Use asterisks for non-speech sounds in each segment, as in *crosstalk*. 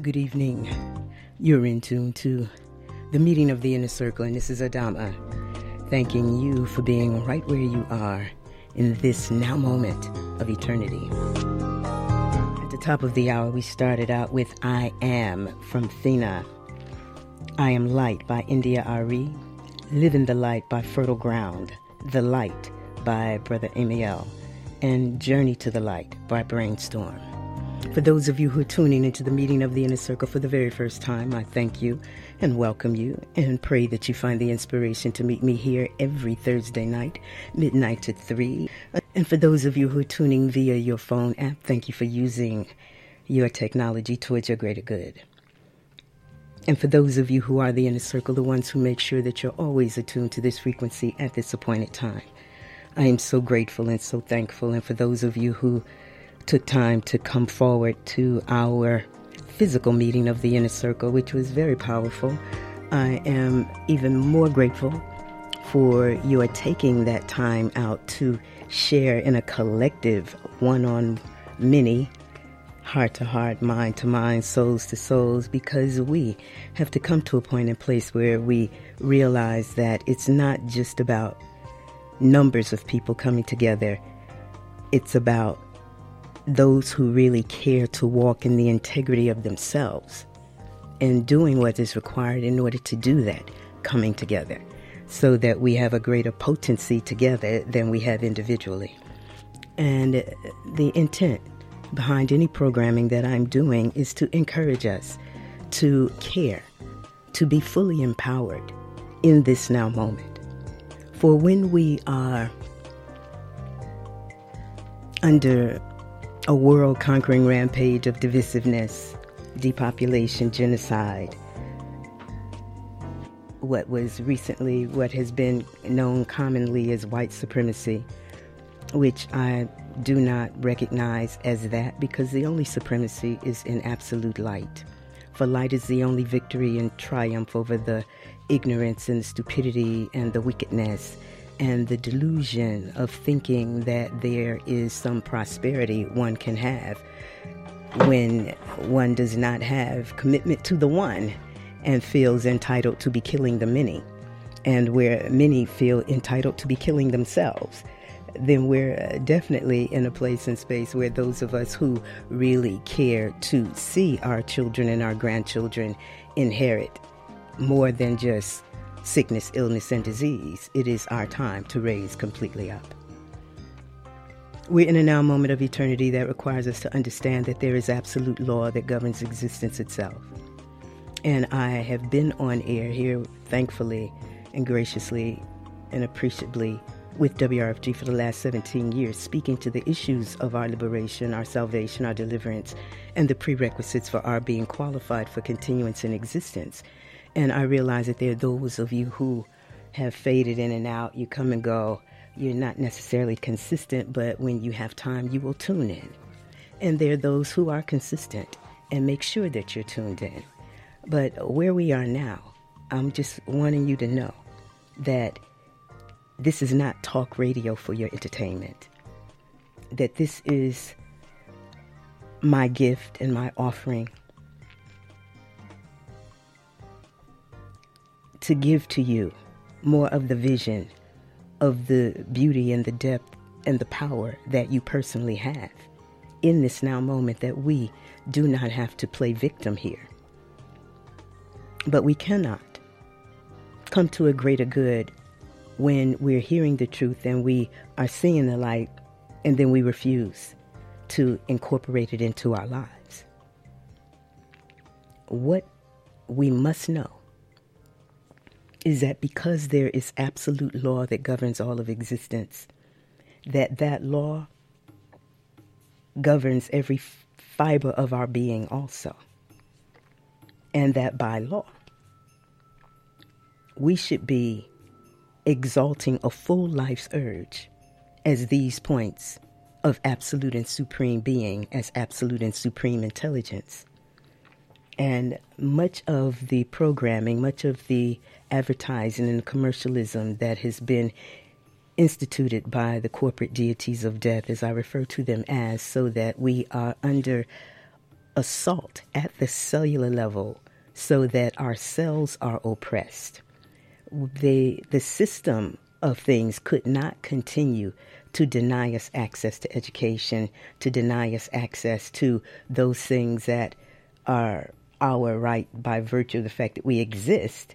Good evening. You're in tune to the meeting of the inner circle, and this is Adama thanking you for being right where you are in this now moment of eternity. At the top of the hour, we started out with I Am from Thina. I Am Light by India.Arie. Living the Light by Fertile Ground. The Light by Brother Amiel. And Journey to the Light by Brainstorm. For those of you who are tuning into the meeting of the Inner Circle for the very first time, I thank you and welcome you and pray that you find the inspiration to meet me here every Thursday night, midnight to 3. And for those of you who are tuning via your phone app, thank you for using your technology towards your greater good. And for those of you who are the inner circle, the ones who make sure that you're always attuned to this frequency at this appointed time, I am so grateful and so thankful. And for those of you who took time to come forward to our physical meeting of the inner circle, which was very powerful. I am even more grateful for your taking that time out to share in a collective one on many, heart to heart, mind to mind, souls to souls, because we have to come to a point and place where we realize that it's not just about numbers of people coming together, it's about those who really care to walk in the integrity of themselves and doing what is required in order to do that, coming together, so that we have a greater potency together than we have individually. And the intent behind any programming that I'm doing is to encourage us to care, to be fully empowered in this now moment. For when we are under a world conquering rampage of divisiveness, depopulation, genocide. What was recently what has been known commonly as white supremacy, which I do not recognize as that because the only supremacy is in absolute light. For light is the only victory and triumph over the ignorance and the stupidity and the wickedness and the delusion of thinking that there is some prosperity one can have when one does not have commitment to the one and feels entitled to be killing the many, and where many feel entitled to be killing themselves, then we're uh, definitely in a place and space where those of us who really care to see our children and our grandchildren inherit more than just sickness, illness, and disease, it is our time to raise completely up. We're in a now moment of eternity that requires us to understand that there is absolute law that governs existence itself. And I have been on air here, thankfully and graciously and appreciably, with WRFG for the last 17 years, speaking to the issues of our liberation, our salvation, our deliverance, and the prerequisites for our being qualified for continuance in existence and I realize that there are those of you who have faded in and out. You come and go. You're not necessarily consistent, but when you have time, you will tune in. And there are those who are consistent and make sure that you're tuned in. But where we are now, I'm just wanting you to know that this is not talk radio for your entertainment. That this is my gift and my offering to give to you more of the vision of the beauty and the depth and the power that you personally have in this now moment that we do not have to play victim here. But we cannot come to a greater good when we're hearing the truth and we are seeing the light and then we refuse to incorporate it into our lives. What we must know is that because there is absolute law that governs all of existence, that that law governs every fiber of our being also. And that by law, we should be exalting a full life's urge as these points of absolute and supreme being, as absolute and supreme intelligence. And much of the programming, much of the advertising and commercialism that has been instituted by the corporate deities of death, as I refer to them as, so that we are under assault at the cellular level so that our cells are oppressed. The, the system of things could not continue to deny us access to education, to deny us access to those things that are our right by virtue of the fact that we exist,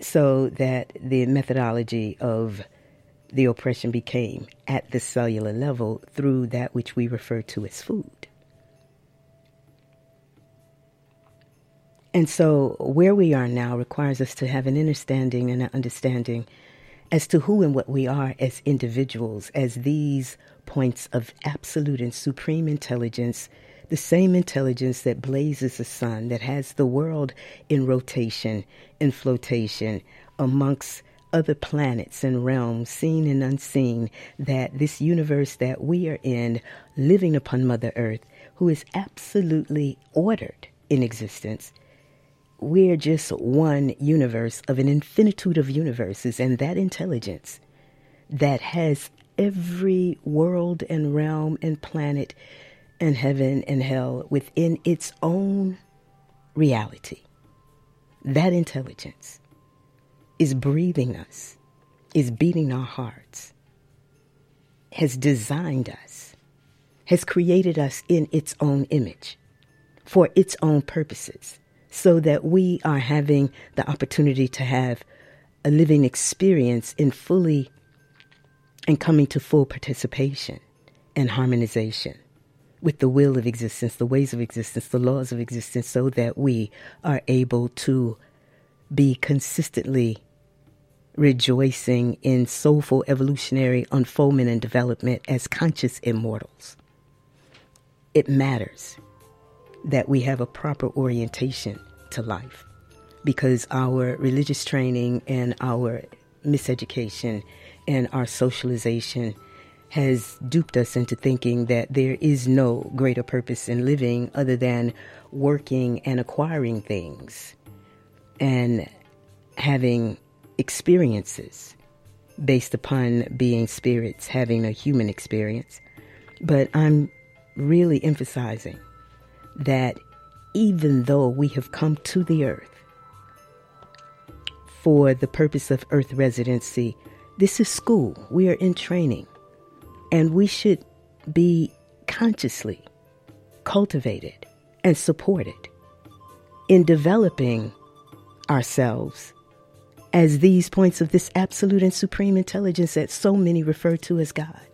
so that the methodology of the oppression became at the cellular level through that which we refer to as food. And so, where we are now requires us to have an understanding and an understanding as to who and what we are as individuals, as these points of absolute and supreme intelligence, the same intelligence that blazes the sun, that has the world in rotation, in flotation, amongst other planets and realms, seen and unseen, that this universe that we are in, living upon Mother Earth, who is absolutely ordered in existence, we're just one universe of an infinitude of universes, and that intelligence that has every world and realm and planet and heaven and hell within its own reality. That intelligence is breathing us, is beating our hearts, has designed us, has created us in its own image for its own purposes so that we are having the opportunity to have a living experience in fully and coming to full participation and harmonization with the will of existence, the ways of existence, the laws of existence, so that we are able to be consistently rejoicing in soulful evolutionary unfoldment and development as conscious immortals. It matters that we have a proper orientation to life because our religious training and our miseducation and our socialization has duped us into thinking that there is no greater purpose in living other than working and acquiring things and having experiences based upon being spirits, having a human experience. But I'm really emphasizing that even though we have come to the earth for the purpose of earth residency, this is school. We are in training. And we should be consciously cultivated and supported in developing ourselves as these points of this absolute and supreme intelligence that so many refer to as God.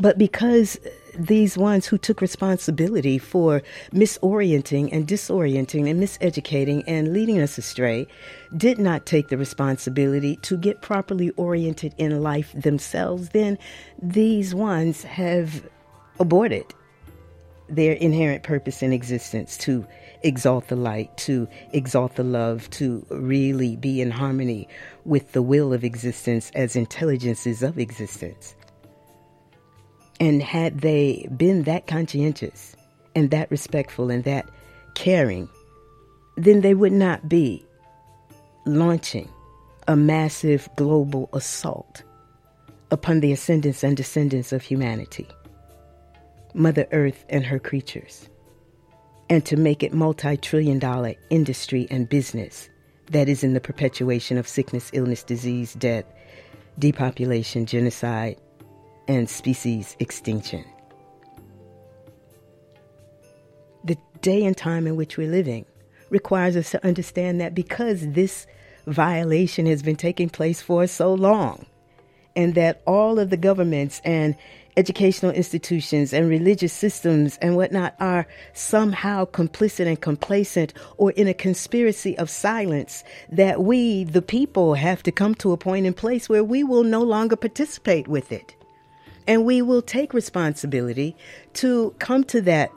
But because these ones who took responsibility for misorienting and disorienting and miseducating and leading us astray did not take the responsibility to get properly oriented in life themselves, then these ones have aborted their inherent purpose in existence to exalt the light, to exalt the love, to really be in harmony with the will of existence as intelligences of existence. And had they been that conscientious and that respectful and that caring, then they would not be launching a massive global assault upon the ascendants and descendants of humanity, Mother Earth and her creatures, and to make it multi trillion dollar industry and business that is in the perpetuation of sickness, illness, disease, death, depopulation, genocide, and species extinction. The day and time in which we're living requires us to understand that because this violation has been taking place for so long, and that all of the governments and educational institutions and religious systems and whatnot are somehow complicit and complacent or in a conspiracy of silence, that we, the people, have to come to a point in place where we will no longer participate with it. And we will take responsibility to come to that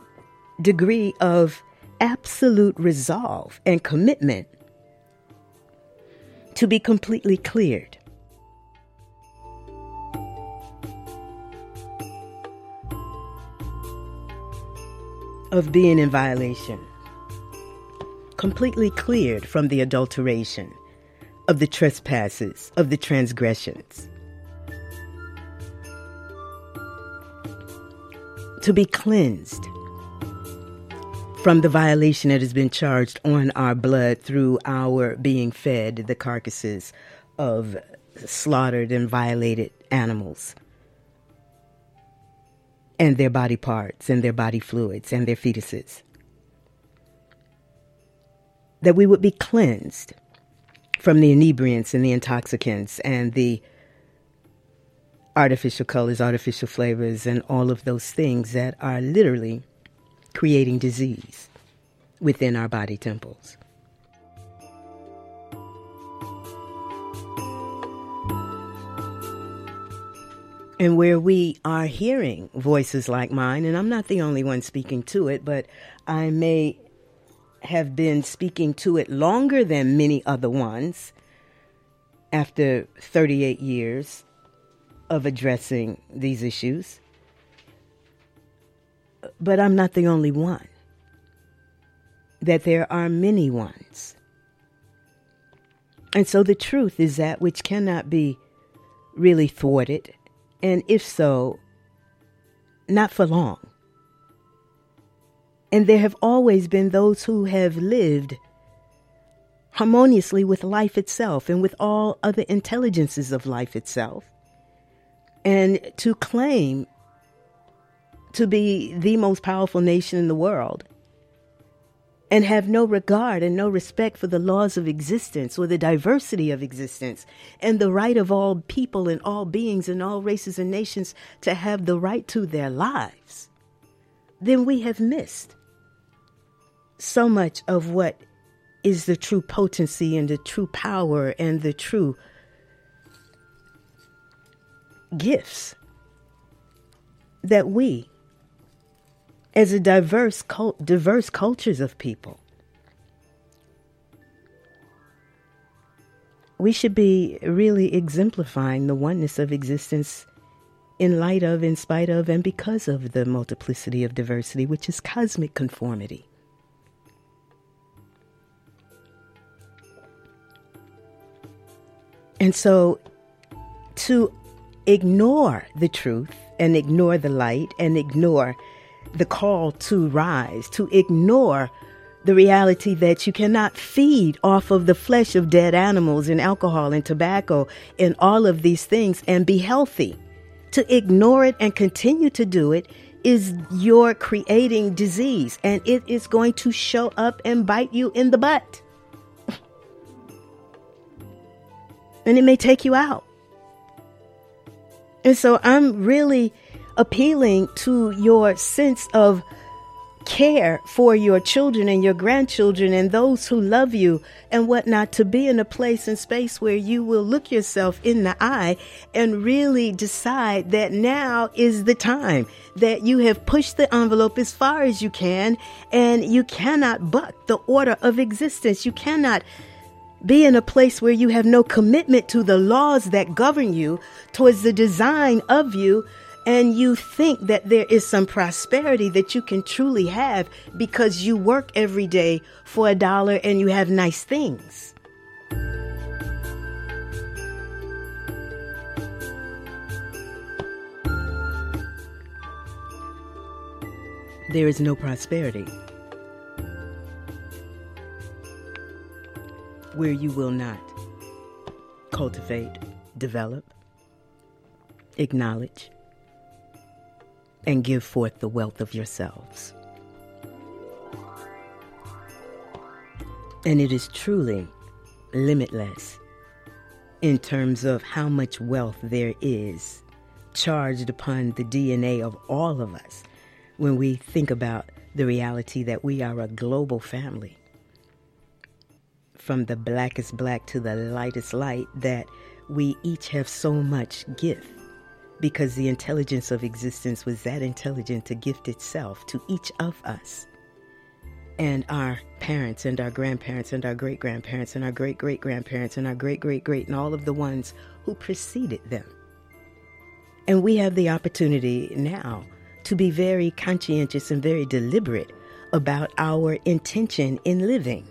degree of absolute resolve and commitment to be completely cleared. Of being in violation, completely cleared from the adulteration, of the trespasses, of the transgressions. To be cleansed from the violation that has been charged on our blood through our being fed the carcasses of slaughtered and violated animals and their body parts and their body fluids and their fetuses. That we would be cleansed from the inebriants and the intoxicants and the artificial colors, artificial flavors, and all of those things that are literally creating disease within our body temples. And where we are hearing voices like mine, and I'm not the only one speaking to it, but I may have been speaking to it longer than many other ones after 38 years of addressing these issues. But I'm not the only one, that there are many ones. And so the truth is that which cannot be really thwarted, and if so, not for long. And there have always been those who have lived harmoniously with life itself and with all other intelligences of life itself. And to claim to be the most powerful nation in the world and have no regard and no respect for the laws of existence or the diversity of existence and the right of all people and all beings and all races and nations to have the right to their lives, then we have missed so much of what is the true potency and the true power and the true gifts that we, as a diverse cult, diverse cultures of people, we should be really exemplifying the oneness of existence in light of, in spite of, and because of the multiplicity of diversity, which is cosmic conformity. And so to ignore the truth and ignore the light and ignore the call to rise, to ignore the reality that you cannot feed off of the flesh of dead animals and alcohol and tobacco and all of these things and be healthy. To ignore it and continue to do it is your creating disease and it is going to show up and bite you in the butt. *laughs* and it may take you out. And so I'm really appealing to your sense of care for your children and your grandchildren and those who love you and whatnot to be in a place and space where you will look yourself in the eye and really decide that now is the time that you have pushed the envelope as far as you can and you cannot buck the order of existence. You cannot be in a place where you have no commitment to the laws that govern you, towards the design of you, and you think that there is some prosperity that you can truly have because you work every day for a dollar and you have nice things. There is no prosperity. Where you will not cultivate, develop, acknowledge, and give forth the wealth of yourselves. And it is truly limitless in terms of how much wealth there is charged upon the DNA of all of us when we think about the reality that we are a global family from the blackest black to the lightest light, that we each have so much gift because the intelligence of existence was that intelligent to gift itself to each of us. And our parents and our grandparents and our great grandparents and our great great grandparents and our great great great and all of the ones who preceded them. And we have the opportunity now to be very conscientious and very deliberate about our intention in living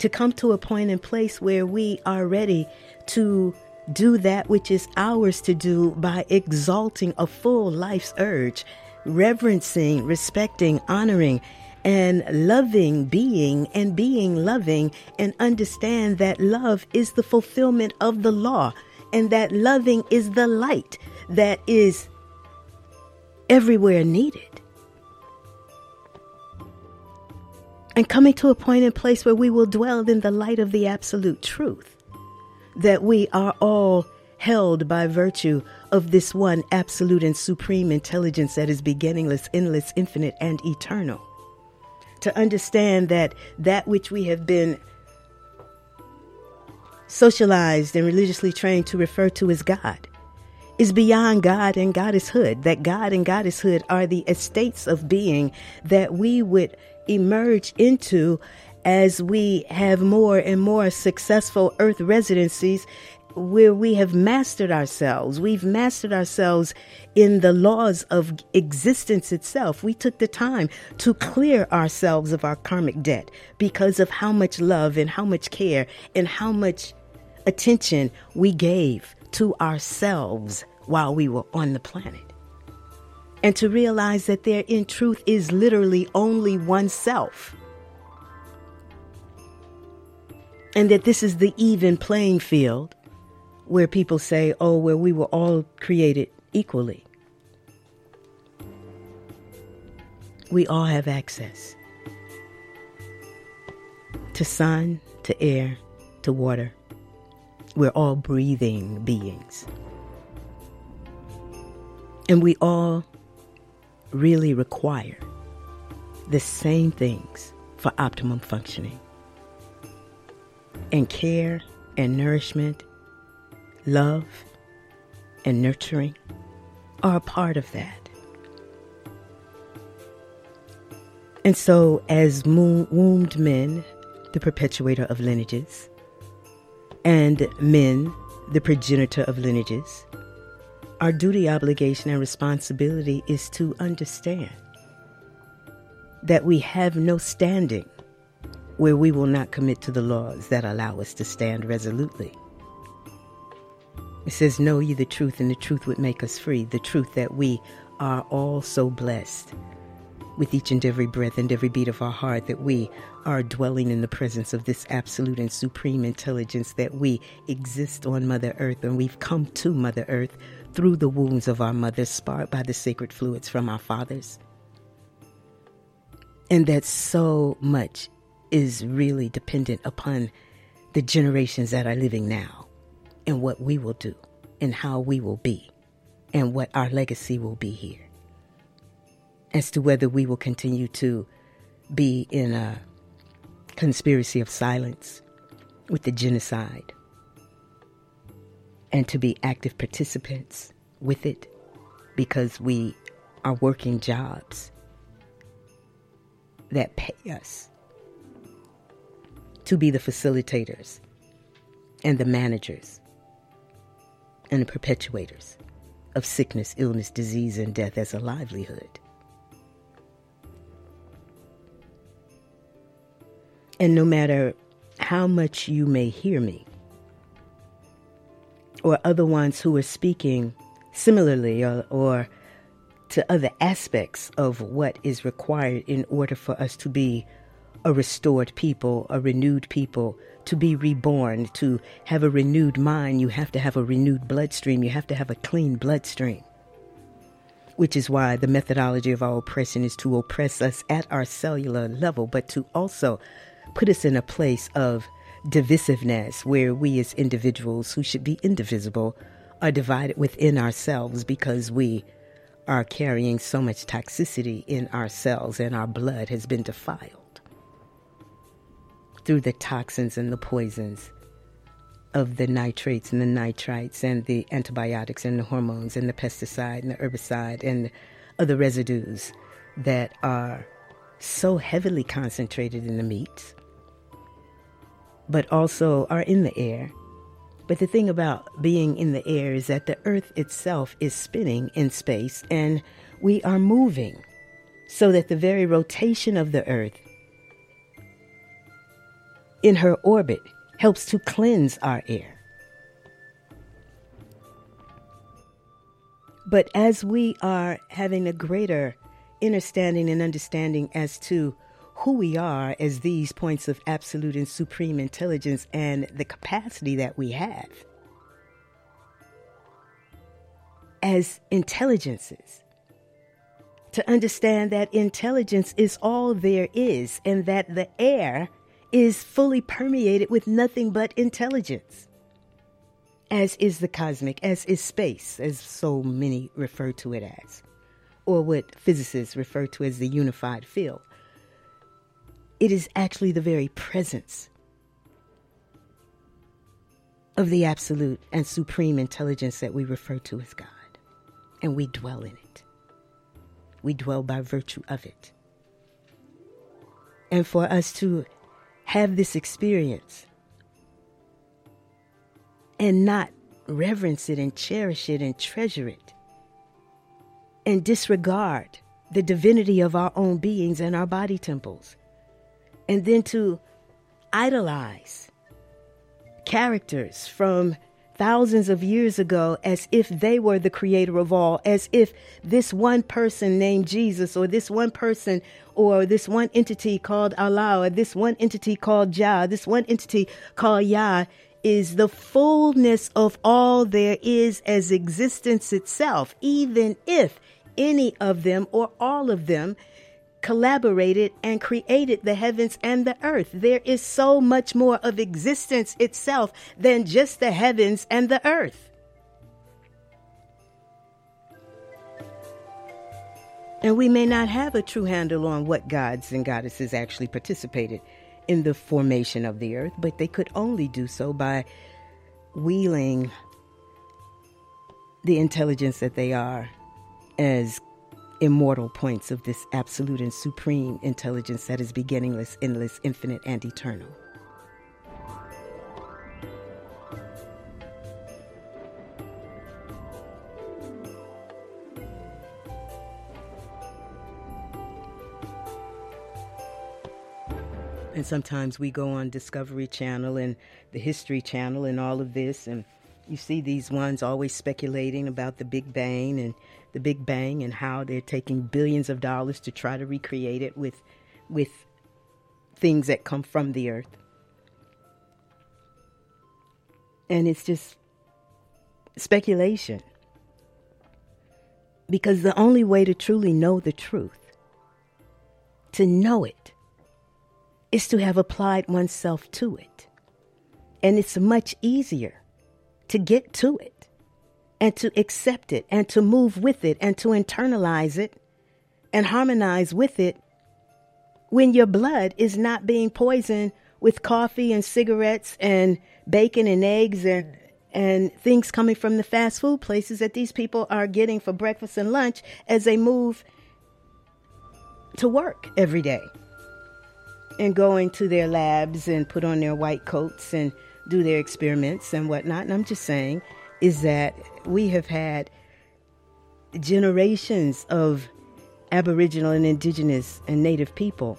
to come to a point and place where we are ready to do that which is ours to do by exalting a full life's urge, reverencing, respecting, honoring, and loving being and being loving and understand that love is the fulfillment of the law and that loving is the light that is everywhere needed. And coming to a point and place where we will dwell in the light of the absolute truth, that we are all held by virtue of this one absolute and supreme intelligence that is beginningless, endless, infinite, and eternal. To understand that that which we have been socialized and religiously trained to refer to as God is beyond God and goddesshood, that God and goddesshood are the estates of being that we would emerge into as we have more and more successful earth residencies where we have mastered ourselves. We've mastered ourselves in the laws of existence itself. We took the time to clear ourselves of our karmic debt because of how much love and how much care and how much attention we gave to ourselves while we were on the planet. And to realize that there, in truth, is literally only oneself. And that this is the even playing field where people say, oh, where we were all created equally. We all have access to sun, to air, to water. We're all breathing beings. And we all really require the same things for optimum functioning. And care and nourishment love, and nurturing are a part of that. And so, as wombed men, the perpetuator of lineages, and men, the progenitor of lineages, our duty, obligation, and responsibility is to understand that we have no standing where we will not commit to the laws that allow us to stand resolutely. It says, Know ye the truth, and the truth would make us free. The truth that we are all so blessed with each and every breath and every beat of our heart that we are dwelling in the presence of this absolute and supreme intelligence, that we exist on Mother Earth and we've come to Mother Earth through the wounds of our mothers, sparked by the sacred fluids from our fathers. And that so much is really dependent upon the generations that are living now and what we will do and how we will be and what our legacy will be here. As to whether we will continue to be in a conspiracy of silence with the genocide and to be active participants with it because we are working jobs that pay us to be the facilitators and the managers and the perpetuators of sickness, illness, disease, and death as a livelihood. And no matter how much you may hear me, or other ones who are speaking similarly or, or to other aspects of what is required in order for us to be a restored people, a renewed people, to be reborn, to have a renewed mind, you have to have a renewed bloodstream. You have to have a clean bloodstream. Which is why the methodology of our oppression is to oppress us at our cellular level, but to also put us in a place of divisiveness where we as individuals who should be indivisible are divided within ourselves because we are carrying so much toxicity in ourselves and our blood has been defiled through the toxins and the poisons of the nitrates and the nitrites and the antibiotics and the hormones and the pesticide and the herbicide and other residues that are so heavily concentrated in the meats, but also are in the air. But the thing about being in the air is that the earth itself is spinning in space and we are moving, so that the very rotation of the earth in her orbit helps to cleanse our air. But as we are having a greater understanding and understanding as to who we are as these points of absolute and supreme intelligence and the capacity that we have as intelligences. To understand that intelligence is all there is and that the air is fully permeated with nothing but intelligence, as is the cosmic, as is space, as so many refer to it as, or what physicists refer to as the unified field. It is actually the very presence of the absolute and supreme intelligence that we refer to as God. And we dwell in it. We dwell by virtue of it. And for us to have this experience and not reverence it and cherish it and treasure it and disregard the divinity of our own beings and our body temples and then to idolize characters from thousands of years ago as if they were the creator of all, as if this one person named Jesus, or this one person, or this one entity called Allah, or this one entity called Jah, this one entity called Yah, is the fullness of all there is as existence itself, even if any of them or all of them collaborated and created the heavens and the earth. There is so much more of existence itself than just the heavens and the earth. And we may not have a true handle on what gods and goddesses actually participated in the formation of the earth, but they could only do so by wielding the intelligence that they are as immortal points of this absolute and supreme intelligence that is beginningless, endless, infinite, and eternal. And sometimes we go on Discovery Channel and the History Channel and all of this, and you see these ones always speculating about the Big Bang and the Big Bang and how they're taking billions of dollars to try to recreate it with with things that come from the earth. And it's just speculation. Because the only way to truly know the truth, to know it, is to have applied oneself to it. And it's much easier to get to it and to accept it and to move with it and to internalize it and harmonize with it when your blood is not being poisoned with coffee and cigarettes and bacon and eggs and and things coming from the fast food places that these people are getting for breakfast and lunch as they move to work every day and going to their labs and put on their white coats and do their experiments and whatnot. And I'm just saying is that we have had generations of Aboriginal and Indigenous and Native people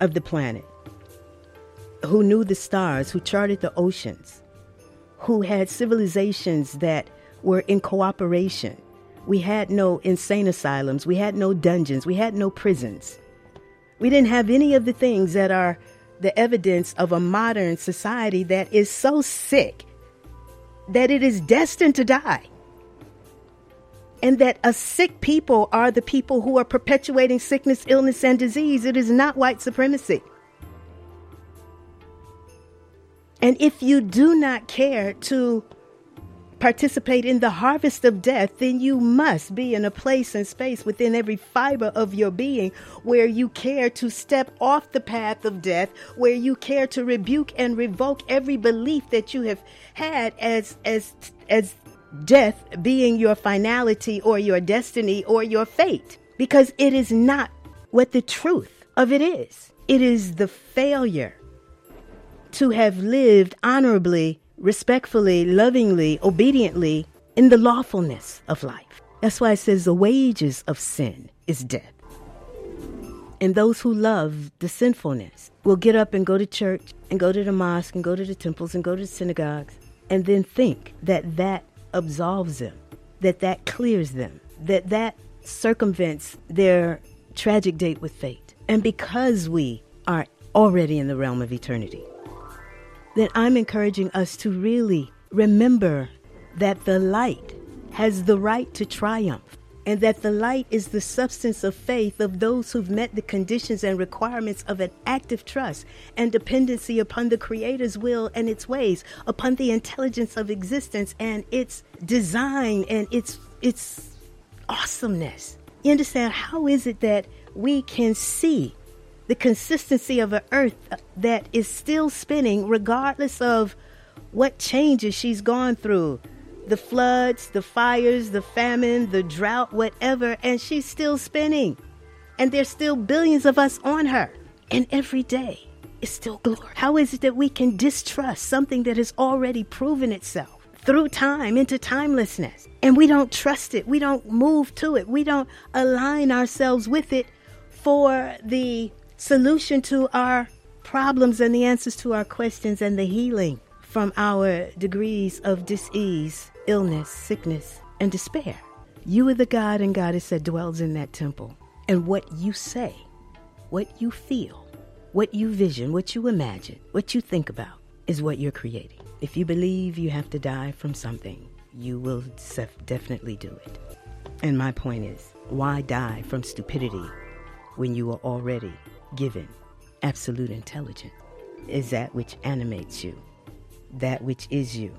of the planet who knew the stars, who charted the oceans, who had civilizations that were in cooperation. We had no insane asylums, we had no dungeons, we had no prisons. We didn't have any of the things that are the evidence of a modern society that is so sick that it is destined to die. And that a sick people are the people who are perpetuating sickness, illness, and disease. It is not white supremacy. And if you do not care to participate in the harvest of death, then you must be in a place and space within every fiber of your being where you care to step off the path of death, where you care to rebuke and revoke every belief that you have had as as as death being your finality or your destiny or your fate because it is not what the truth of it is. It is the failure to have lived honorably respectfully, lovingly, obediently in the lawfulness of life. That's why it says the wages of sin is death. And those who love the sinfulness will get up and go to church and go to the mosque and go to the temples and go to the synagogues and then think that that absolves them, that that clears them, that that circumvents their tragic date with fate. And because we are already in the realm of eternity, then I'm encouraging us to really remember that the light has the right to triumph and that the light is the substance of faith of those who've met the conditions and requirements of an active trust and dependency upon the Creator's will and its ways, upon the intelligence of existence and its design and its its awesomeness. You understand? How is it that we can see the consistency of an earth that is still spinning regardless of what changes she's gone through? the floods, the fires, the famine, the drought, whatever, and she's still spinning. And there's still billions of us on her. And every day is still glory. How is it that we can distrust something that has already proven itself through time into timelessness? And we don't trust it. We don't move to it. We don't align ourselves with it for the solution to our problems and the answers to our questions and the healing from our degrees of disease, illness, sickness, and despair. You are the God and Goddess that dwells in that temple. And what you say, what you feel, what you vision, what you imagine, what you think about is what you're creating. If you believe you have to die from something, you will definitely do it. And my point is, why die from stupidity when you are already given absolute intelligence? Is that which animates you that which is you,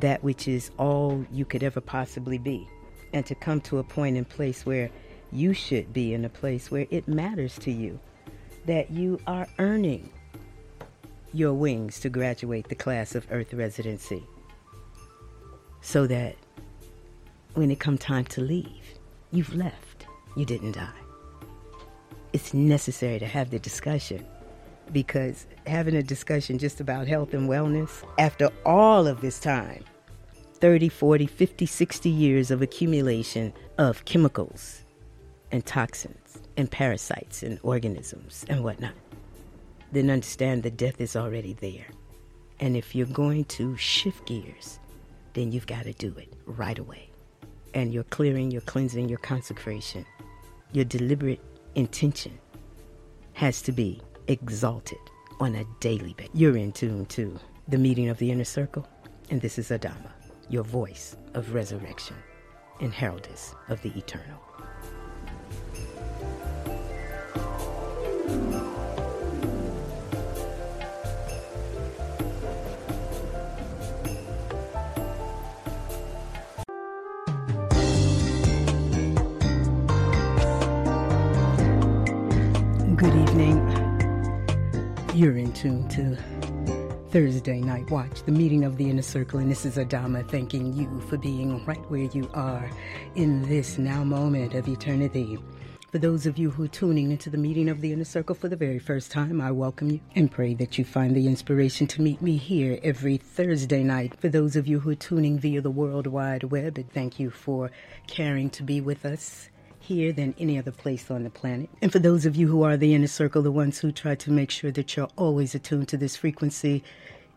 that which is all you could ever possibly be, and to come to a point and place where you should be in a place where it matters to you that you are earning your wings to graduate the class of earth residency. So that when it come time to leave you've left. You didn't die it's necessary to have the discussion because having a discussion just about health and wellness after all of this time 30, 40, 50, 60 years of accumulation of chemicals and toxins and parasites and organisms and whatnot, then understand that death is already there. And if you're going to shift gears, then you've got to do it right away. And you're clearing, you're cleansing, your consecration, your deliberate intention has to be exalted on a daily basis. You're in tune to the meeting of the inner circle, and this is Adama, your voice of resurrection and heraldess of the eternal. You're in tune to Thursday Night Watch, the meeting of the inner circle, and this is Adama thanking you for being right where you are in this now moment of eternity. For those of you who are tuning into the meeting of the inner circle for the very first time, I welcome you and pray that you find the inspiration to meet me here every Thursday night. For those of you who are tuning via the World Wide Web, thank you for caring to be with us here than any other place on the planet. And for those of you who are the inner circle, the ones who try to make sure that you're always attuned to this frequency,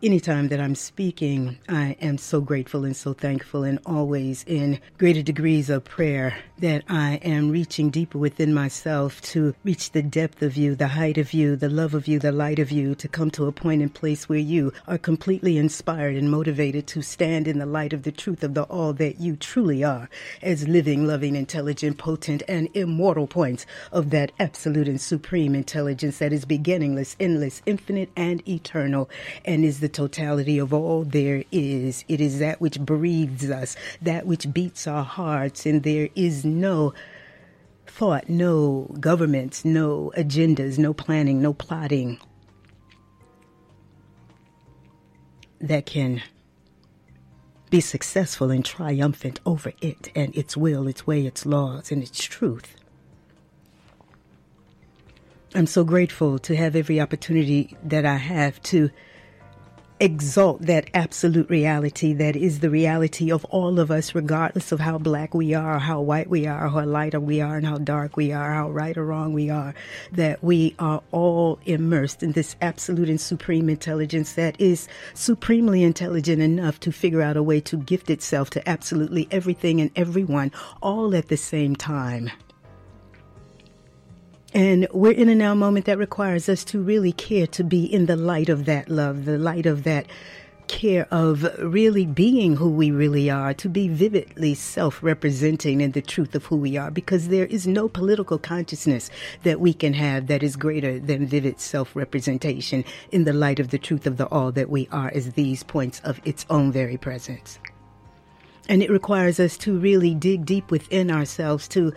anytime that I'm speaking, I am so grateful and so thankful, and always in greater degrees of prayer that I am reaching deeper within myself to reach the depth of you, the height of you, the love of you, the light of you, to come to a point and place where you are completely inspired and motivated to stand in the light of the truth of the all that you truly are as living, loving, intelligent, potent, and immortal points of that absolute and supreme intelligence that is beginningless, endless, infinite, and eternal, and is the totality of all there is. It is that which breathes us, that which beats our hearts, and there is no thought, no governments, no agendas, no planning, no plotting that can be successful and triumphant over it and its will, its way, its laws, and its truth. I'm so grateful to have every opportunity that I have to exalt that absolute reality that is the reality of all of us, regardless of how black we are, how white we are, how light we are, and how dark we are, how right or wrong we are, that we are all immersed in this absolute and supreme intelligence that is supremely intelligent enough to figure out a way to gift itself to absolutely everything and everyone all at the same time. And we're in a now moment that requires us to really care to be in the light of that love, the light of that care of really being who we really are, to be vividly self representing in the truth of who we are, because there is no political consciousness that we can have that is greater than vivid self representation in the light of the truth of the all that we are as these points of its own very presence. And it requires us to really dig deep within ourselves to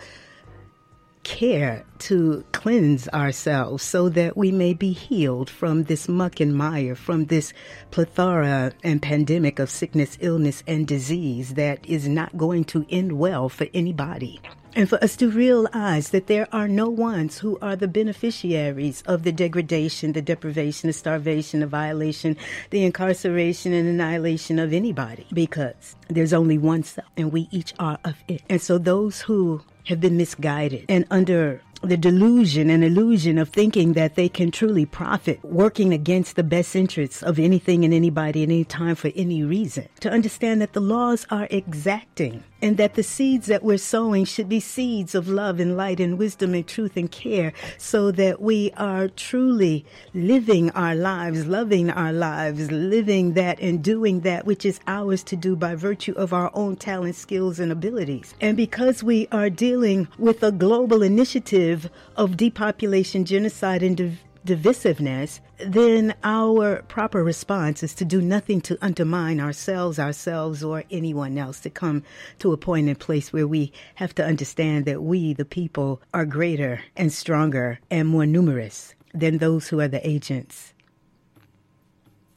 care to cleanse ourselves so that we may be healed from this muck and mire, from this plethora and pandemic of sickness, illness, and disease that is not going to end well for anybody. And for us to realize that there are no ones who are the beneficiaries of the degradation, the deprivation, the starvation, the violation, the incarceration, and annihilation of anybody, because there's only one self, and we each are of it. And so those who have been misguided. And under the delusion and illusion of thinking that they can truly profit working against the best interests of anything and anybody at any time for any reason. To understand that the laws are exacting and that the seeds that we're sowing should be seeds of love and light and wisdom and truth and care so that we are truly living our lives, loving our lives, living that and doing that which is ours to do by virtue of our own talents, skills, and abilities. And because we are dealing with a global initiative of depopulation, genocide, and div- divisiveness, then our proper response is to do nothing to undermine ourselves, ourselves, or anyone else, to come to a point and place where we have to understand that we, the people, are greater and stronger and more numerous than those who are the agents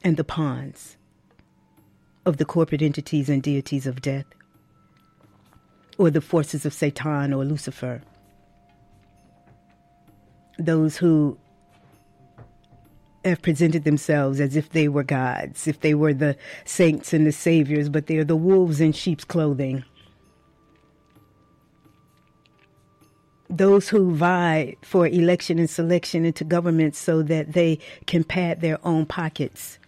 and the pawns of the corporate entities and deities of death, or the forces of Satan or Lucifer. Those who have presented themselves as if they were gods, if they were the saints and the saviors, but they're the wolves in sheep's clothing. Those who vie for election and selection into government so that they can pad their own pockets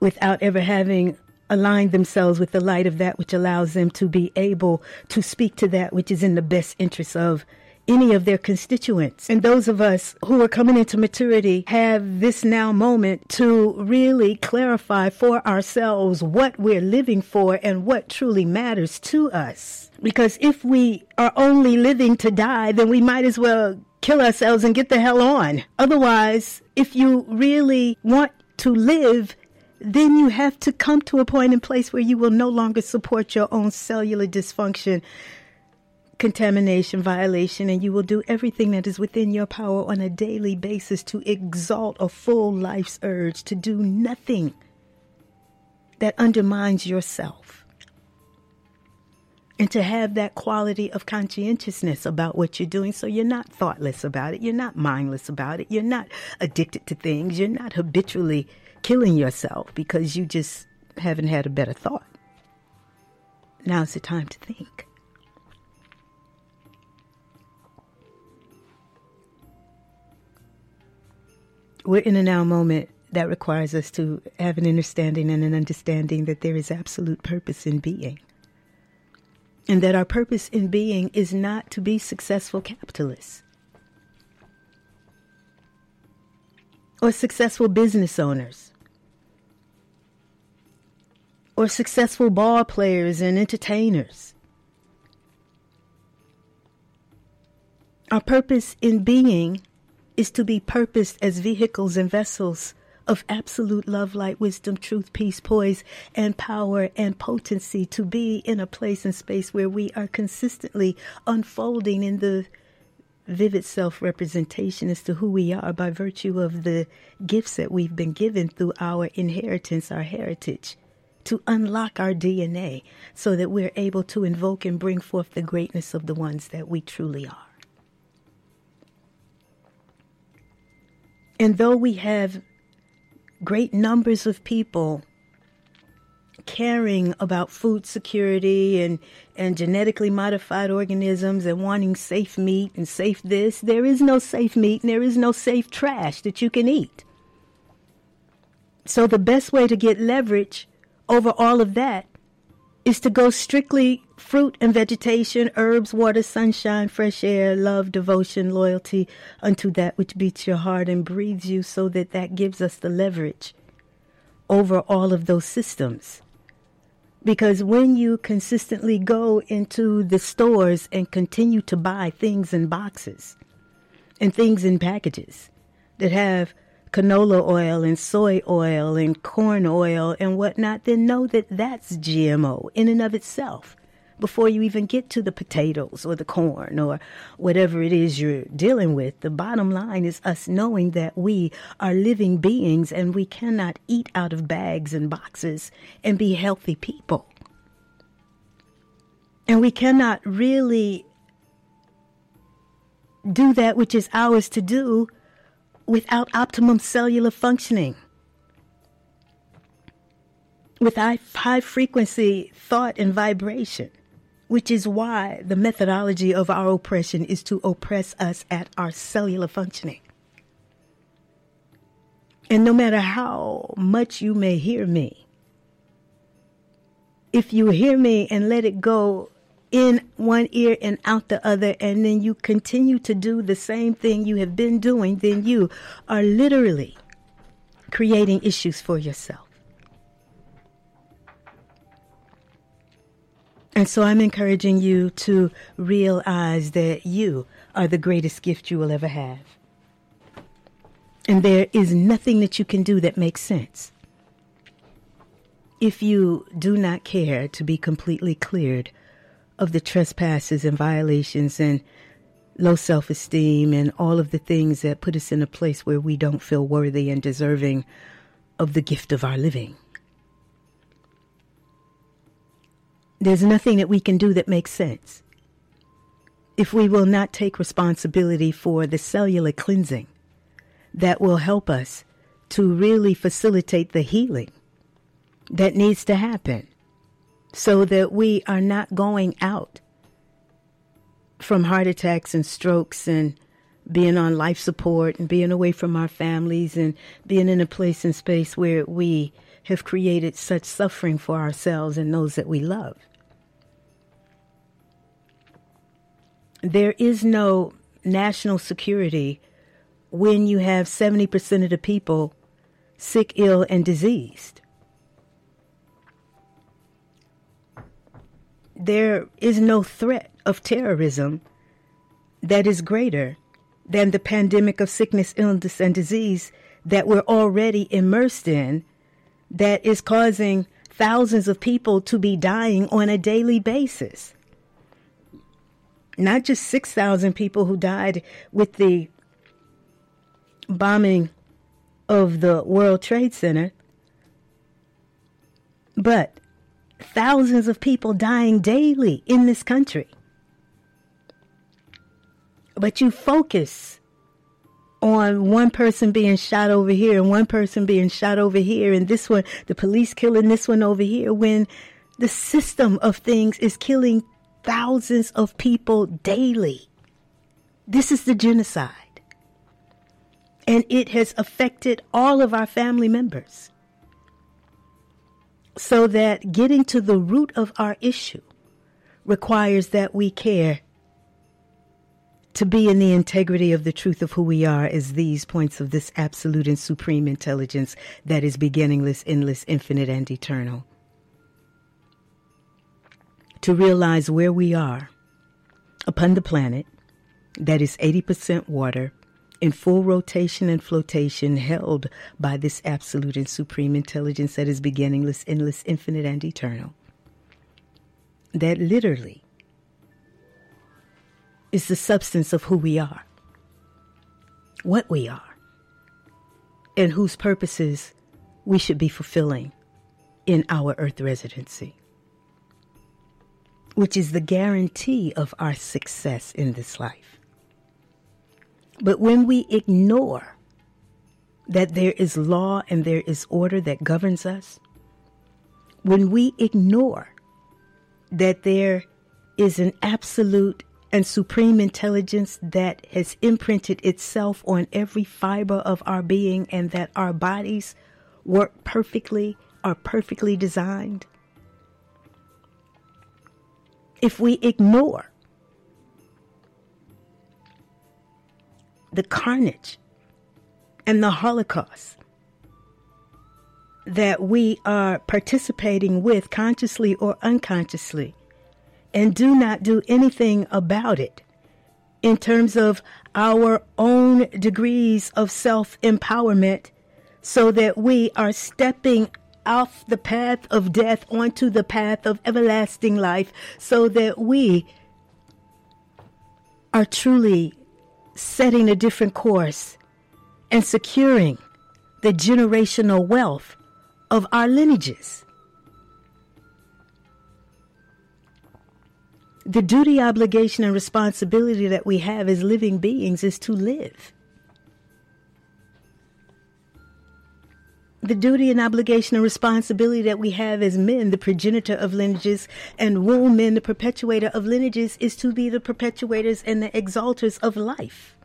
without ever having aligned themselves with the light of that which allows them to be able to speak to that which is in the best interest of any of their constituents. And those of us who are coming into maturity have this now moment to really clarify for ourselves what we're living for and what truly matters to us. Because if we are only living to die, then we might as well kill ourselves and get the hell on. Otherwise, if you really want to live, then you have to come to a point in place where you will no longer support your own cellular dysfunction contamination, violation, and you will do everything that is within your power on a daily basis to exalt a full life's urge to do nothing that undermines yourself. And to have that quality of conscientiousness about what you're doing so you're not thoughtless about it, you're not mindless about it, you're not addicted to things, you're not habitually killing yourself because you just haven't had a better thought. Now's the time to think. we're in a now moment that requires us to have an understanding and an understanding that there is absolute purpose in being. And that our purpose in being is not to be successful capitalists or successful business owners or successful ball players and entertainers. Our purpose in being is to be purposed as vehicles and vessels of absolute love, light, wisdom, truth, peace, poise, and power and potency to be in a place and space where we are consistently unfolding in the vivid self representation as to who we are by virtue of the gifts that we've been given through our inheritance, our heritage, to unlock our DNA so that we're able to invoke and bring forth the greatness of the ones that we truly are. And though we have great numbers of people caring about food security and, and genetically modified organisms and wanting safe meat and safe this, there is no safe meat and there is no safe trash that you can eat. So the best way to get leverage over all of that is to go strictly fruit and vegetation, herbs, water, sunshine, fresh air, love, devotion, loyalty unto that which beats your heart and breathes you, so that that gives us the leverage over all of those systems. Because when you consistently go into the stores and continue to buy things in boxes and things in packages that have canola oil and soy oil and corn oil and whatnot, then know that that's GMO in and of itself before you even get to the potatoes or the corn or whatever it is you're dealing with. The bottom line is us knowing that we are living beings and we cannot eat out of bags and boxes and be healthy people. And we cannot really do that which is ours to do without optimum cellular functioning. With high frequency thought and vibration which is why the methodology of our oppression is to oppress us at our cellular functioning. And no matter how much you may hear me, if you hear me and let it go in one ear and out the other, and then you continue to do the same thing you have been doing, then you are literally creating issues for yourself. And so I'm encouraging you to realize that you are the greatest gift you will ever have. And there is nothing that you can do that makes sense. If you do not care to be completely cleared of the trespasses and violations and low self esteem and all of the things that put us in a place where we don't feel worthy and deserving of the gift of our living. There's nothing that we can do that makes sense. If we will not take responsibility for the cellular cleansing that will help us to really facilitate the healing that needs to happen so that we are not going out from heart attacks and strokes and being on life support and being away from our families and being in a place and space where we have created such suffering for ourselves and those that we love. There is no national security when you have 70% of the people sick, ill, and diseased. There is no threat of terrorism that is greater than the pandemic of sickness, illness, and disease that we're already immersed in that is causing thousands of people to be dying on a daily basis. Not just 6,000 people who died with the bombing of the World Trade Center, but thousands of people dying daily in this country. But you focus on one person being shot over here and one person being shot over here and this one, the police killing this one over here, when the system of things is killing thousands of people daily. This is the genocide. And it has affected all of our family members. So that getting to the root of our issue requires that we care to be in the integrity of the truth of who we are as these points of this absolute and supreme intelligence that is beginningless, endless, infinite, and eternal. To realize where we are upon the planet that is 80% water in full rotation and flotation held by this absolute and supreme intelligence that is beginningless, endless, infinite, and eternal. That literally is the substance of who we are, what we are, and whose purposes we should be fulfilling in our earth residency, which is the guarantee of our success in this life. But when we ignore that there is law and there is order that governs us, when we ignore that there is an absolute and supreme intelligence that has imprinted itself on every fiber of our being and that our bodies work perfectly, are perfectly designed. if we ignore the carnage and the Holocaust that we are participating with consciously or unconsciously and do not do anything about it in terms of our own degrees of self empowerment so that we are stepping off the path of death onto the path of everlasting life so that we are truly setting a different course and securing the generational wealth of our lineages. The duty, obligation, and responsibility that we have as living beings is to live. The duty and obligation and responsibility that we have as men, the progenitor of lineages, and womb men, the perpetuator of lineages, is to be the perpetuators and the exalters of life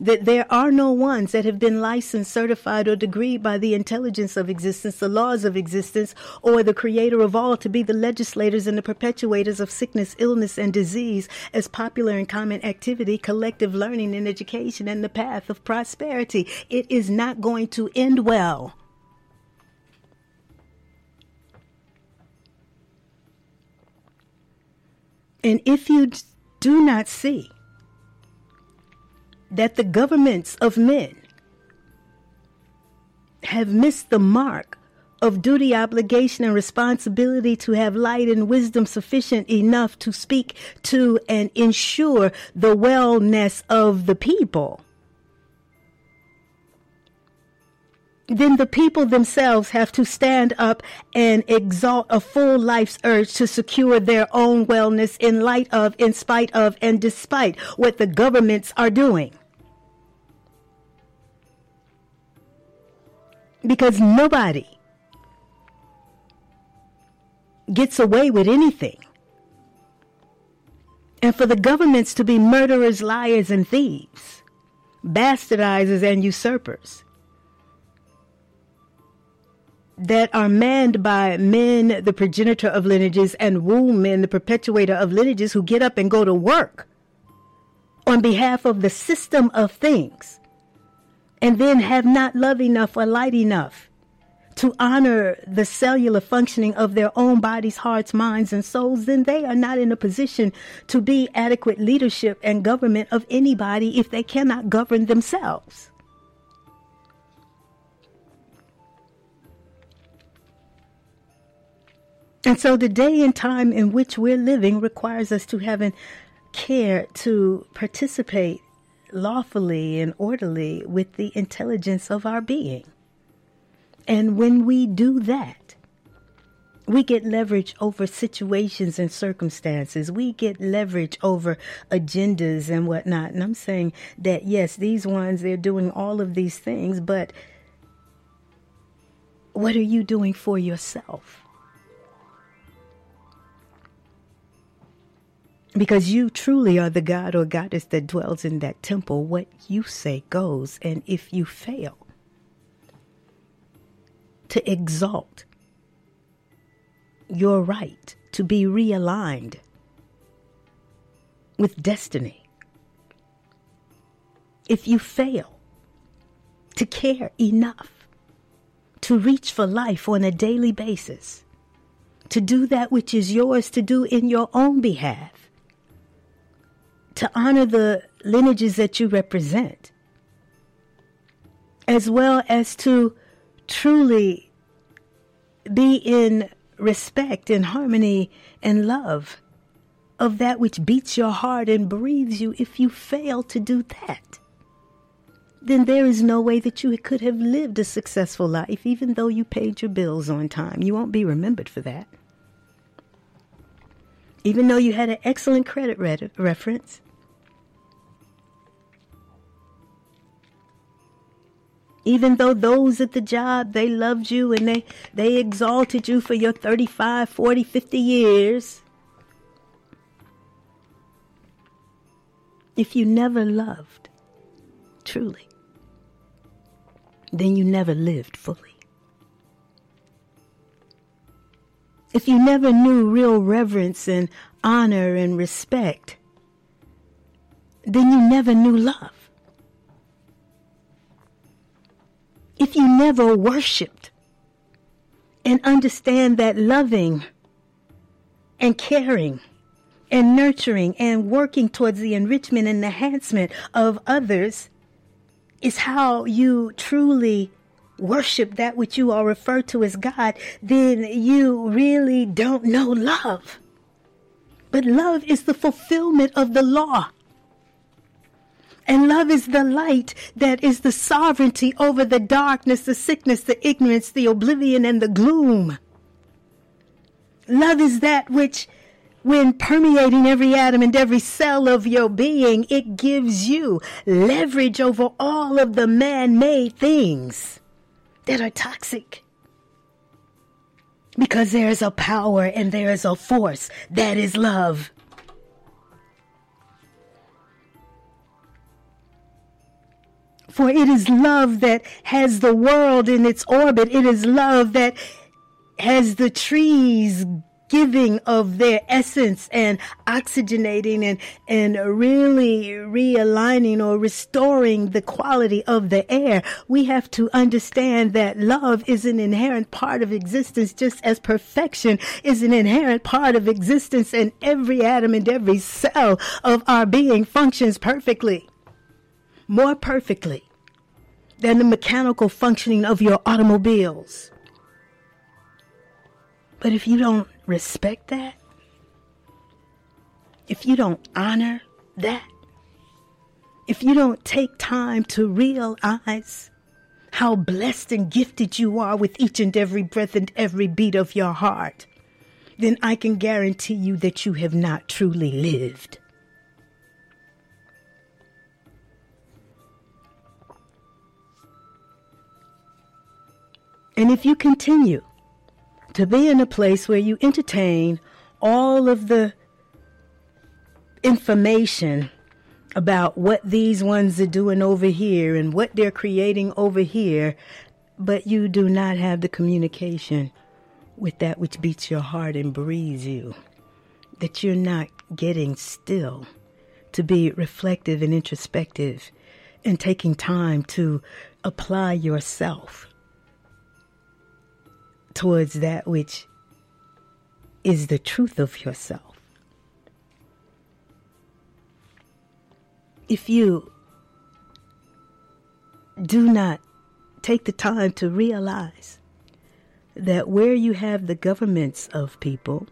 that there are no ones that have been licensed, certified, or degreed by the intelligence of existence, the laws of existence, or the creator of all to be the legislators and the perpetuators of sickness, illness, and disease as popular and common activity, collective learning and education, and the path of prosperity. It is not going to end well. And if you do not see that the governments of men have missed the mark of duty, obligation, and responsibility to have light and wisdom sufficient enough to speak to and ensure the wellness of the people. Then the people themselves have to stand up and exalt a full life's urge to secure their own wellness in light of, in spite of, and despite what the governments are doing. because nobody gets away with anything. And for the governments to be murderers, liars, and thieves, bastardizers, and usurpers that are manned by men, the progenitor of lineages, and womb men, the perpetuator of lineages, who get up and go to work on behalf of the system of things and then have not love enough or light enough to honor the cellular functioning of their own bodies, hearts, minds, and souls, then they are not in a position to be adequate leadership and government of anybody if they cannot govern themselves. And so the day and time in which we're living requires us to have an care to participate lawfully and orderly with the intelligence of our being. And when we do that, we get leverage over situations and circumstances. We get leverage over agendas and whatnot. And I'm saying that, yes, these ones, they're doing all of these things, but what are you doing for yourself? Because you truly are the God or goddess that dwells in that temple. What you say goes. And if you fail to exalt your right to be realigned with destiny, if you fail to care enough to reach for life on a daily basis, to do that which is yours to do in your own behalf, to honor the lineages that you represent, as well as to truly be in respect and harmony and love of that which beats your heart and breathes you, if you fail to do that, then there is no way that you could have lived a successful life, even though you paid your bills on time. You won't be remembered for that. Even though you had an excellent credit re- reference, even though those at the job they loved you and they they exalted you for your 35 40 50 years if you never loved truly then you never lived fully if you never knew real reverence and honor and respect, then you never knew love. If you never worshiped and understand that loving and caring and nurturing and working towards the enrichment and enhancement of others is how you truly worship that which you are referred to as God, then you really don't know love. But love is the fulfillment of the law. And love is the light that is the sovereignty over the darkness, the sickness, the ignorance, the oblivion, and the gloom. Love is that which, when permeating every atom and every cell of your being, it gives you leverage over all of the man made things that are toxic. Because there is a power and there is a force that is love. For it is love that has the world in its orbit. It is love that has the trees giving of their essence and oxygenating and, and really realigning or restoring the quality of the air, we have to understand that love is an inherent part of existence, just as perfection is an inherent part of existence, and every atom and every cell of our being functions perfectly, more perfectly than the mechanical functioning of your automobiles. But if you don't respect that, if you don't honor that, if you don't take time to realize how blessed and gifted you are with each and every breath and every beat of your heart, then I can guarantee you that you have not truly lived. And if you continue to be in a place where you entertain all of the information about what these ones are doing over here and what they're creating over here, but you do not have the communication with that which beats your heart and breathes you, that you're not getting still to be reflective and introspective and taking time to apply yourself towards that which is the truth of yourself. If you do not take the time to realize that where you have the governments of people,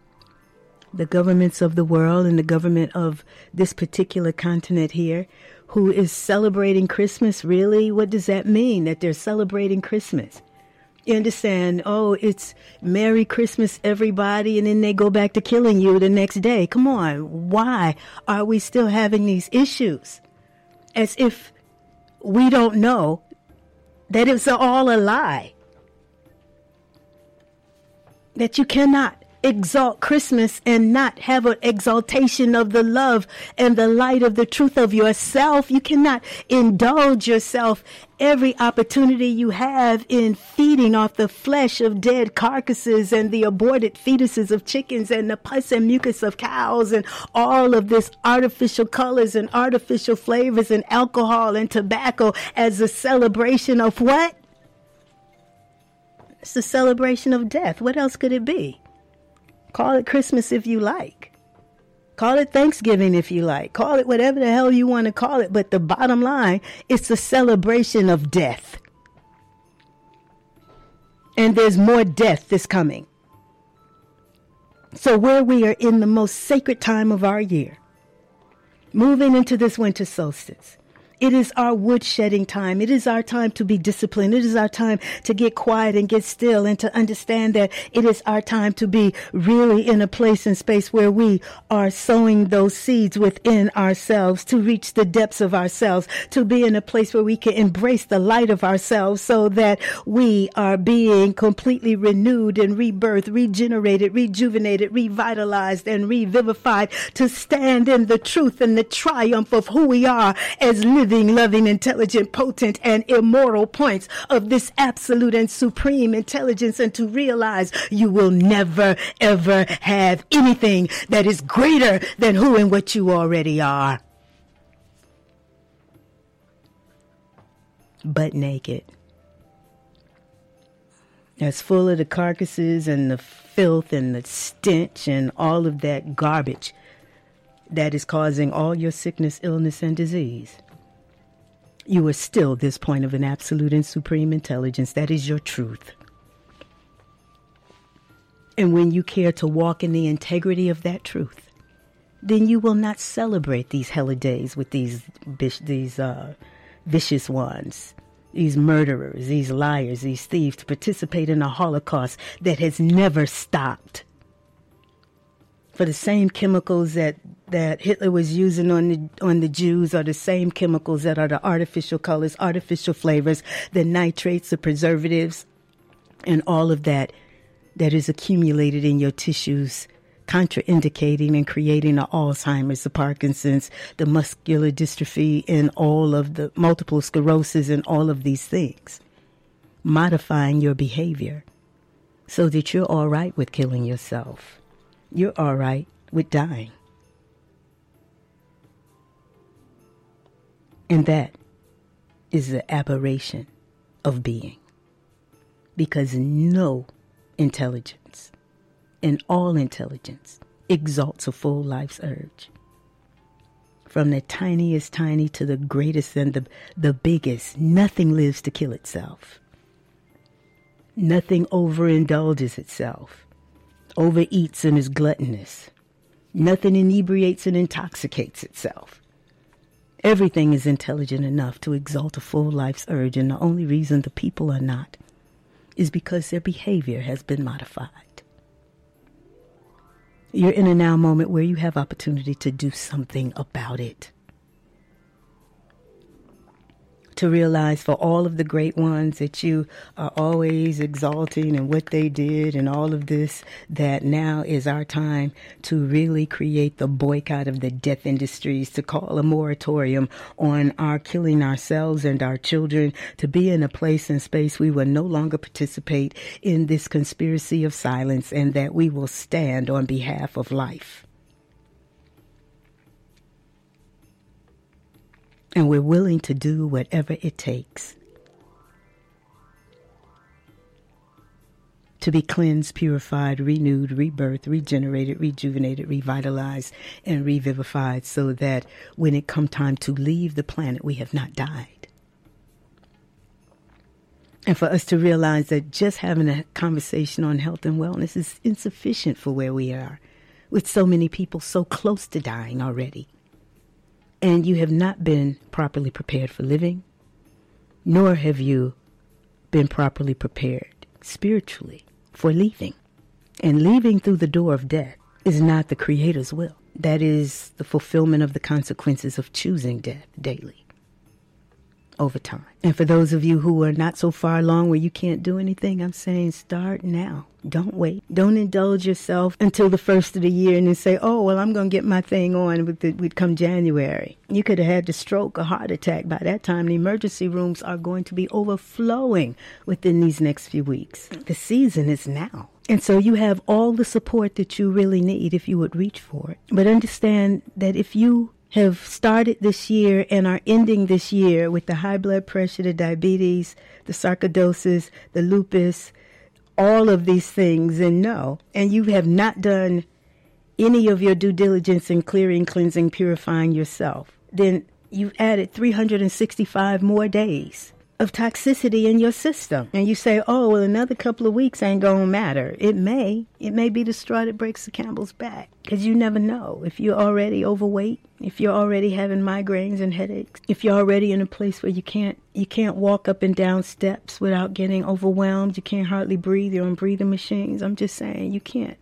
the governments of the world and the government of this particular continent here, who is celebrating Christmas, really, what does that mean that they're celebrating Christmas? You understand? Oh, it's Merry Christmas, everybody, and then they go back to killing you the next day. Come on. Why are we still having these issues? As if we don't know that it's all a lie. That you cannot exalt Christmas and not have an exaltation of the love and the light of the truth of yourself. You cannot indulge yourself every opportunity you have in feeding off the flesh of dead carcasses and the aborted fetuses of chickens and the pus and mucus of cows and all of this artificial colors and artificial flavors and alcohol and tobacco as a celebration of what? It's a celebration of death. What else could it be? Call it Christmas if you like. Call it Thanksgiving if you like. Call it whatever the hell you want to call it. But the bottom line, it's a celebration of death. And there's more death that's coming. So, where we are in the most sacred time of our year, moving into this winter solstice, it is our wood shedding time. It is our time to be disciplined. It is our time to get quiet and get still and to understand that it is our time to be really in a place and space where we are sowing those seeds within ourselves to reach the depths of ourselves, to be in a place where we can embrace the light of ourselves so that we are being completely renewed and rebirthed, regenerated, rejuvenated, revitalized, and revivified to stand in the truth and the triumph of who we are as living living, loving, intelligent, potent, and immortal points of this absolute and supreme intelligence and to realize you will never, ever have anything that is greater than who and what you already are. But naked. That's full of the carcasses and the filth and the stench and all of that garbage that is causing all your sickness, illness, and disease. You are still this point of an absolute and supreme intelligence. That is your truth. And when you care to walk in the integrity of that truth, then you will not celebrate these holidays with these these uh, vicious ones, these murderers, these liars, these thieves to participate in a Holocaust that has never stopped. For the same chemicals that that Hitler was using on the on the Jews are the same chemicals that are the artificial colors, artificial flavors, the nitrates, the preservatives, and all of that that is accumulated in your tissues, contraindicating and creating the Alzheimer's, the Parkinson's, the muscular dystrophy, and all of the multiple sclerosis and all of these things, modifying your behavior so that you're all right with killing yourself. You're all right with dying. And that is the aberration of being. Because no intelligence and all intelligence exalts a full life's urge. From the tiniest tiny to the greatest and the, the biggest, nothing lives to kill itself. Nothing overindulges itself, overeats and is gluttonous. Nothing inebriates and intoxicates itself. Everything is intelligent enough to exalt a full life's urge, and the only reason the people are not is because their behavior has been modified. You're in a now moment where you have opportunity to do something about it. To realize for all of the great ones that you are always exalting and what they did and all of this, that now is our time to really create the boycott of the death industries, to call a moratorium on our killing ourselves and our children, to be in a place and space we will no longer participate in this conspiracy of silence and that we will stand on behalf of life. And we're willing to do whatever it takes to be cleansed, purified, renewed, rebirthed, regenerated, rejuvenated, revitalized, and revivified so that when it come time to leave the planet, we have not died. And for us to realize that just having a conversation on health and wellness is insufficient for where we are, with so many people so close to dying already and you have not been properly prepared for living, nor have you been properly prepared spiritually for leaving. And leaving through the door of death is not the Creator's will. That is the fulfillment of the consequences of choosing death daily over time. And for those of you who are not so far along where you can't do anything, I'm saying start now. Don't wait. Don't indulge yourself until the first of the year and then say, oh, well, I'm going to get my thing on with, the, with come January. You could have had the stroke, a heart attack. By that time, the emergency rooms are going to be overflowing within these next few weeks. The season is now. And so you have all the support that you really need if you would reach for it. But understand that if you have started this year and are ending this year with the high blood pressure, the diabetes, the sarcoidosis, the lupus, all of these things, and no, and you have not done any of your due diligence in clearing, cleansing, purifying yourself, then you've added 365 more days of toxicity in your system. And you say, oh, well, another couple of weeks ain't going to matter. It may. It may be the straw that breaks the camel's back. Because you never know. If you're already overweight, if you're already having migraines and headaches, if you're already in a place where you can't you can't walk up and down steps without getting overwhelmed, you can't hardly breathe, you're on breathing machines. I'm just saying, you can't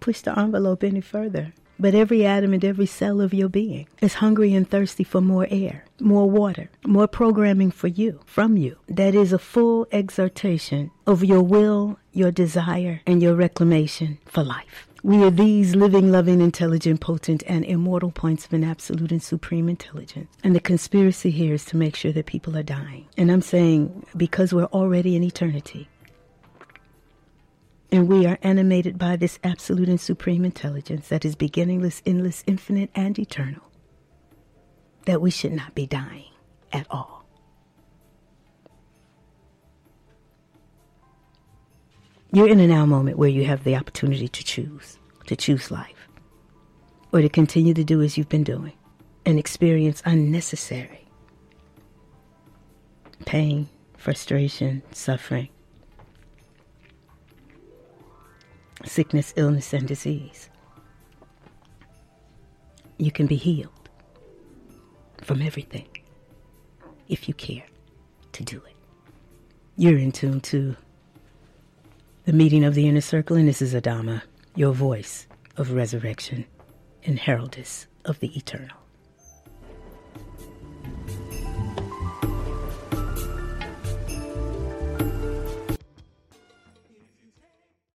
push the envelope any further. But every atom and every cell of your being is hungry and thirsty for more air, more water, more programming for you, from you. That is a full exertion of your will, your desire, and your reclamation for life. We are these living, loving, intelligent, potent, and immortal points of an absolute and supreme intelligence. And the conspiracy here is to make sure that people are dying. And I'm saying because we're already in eternity, and we are animated by this absolute and supreme intelligence that is beginningless, endless, infinite, and eternal, that we should not be dying at all. You're in a now moment where you have the opportunity to choose, to choose life, or to continue to do as you've been doing and experience unnecessary pain, frustration, suffering, sickness, illness, and disease. You can be healed from everything if you care to do it. You're in tune to the meeting of the inner circle, and this is Adama, your voice of resurrection and heraldess of the eternal.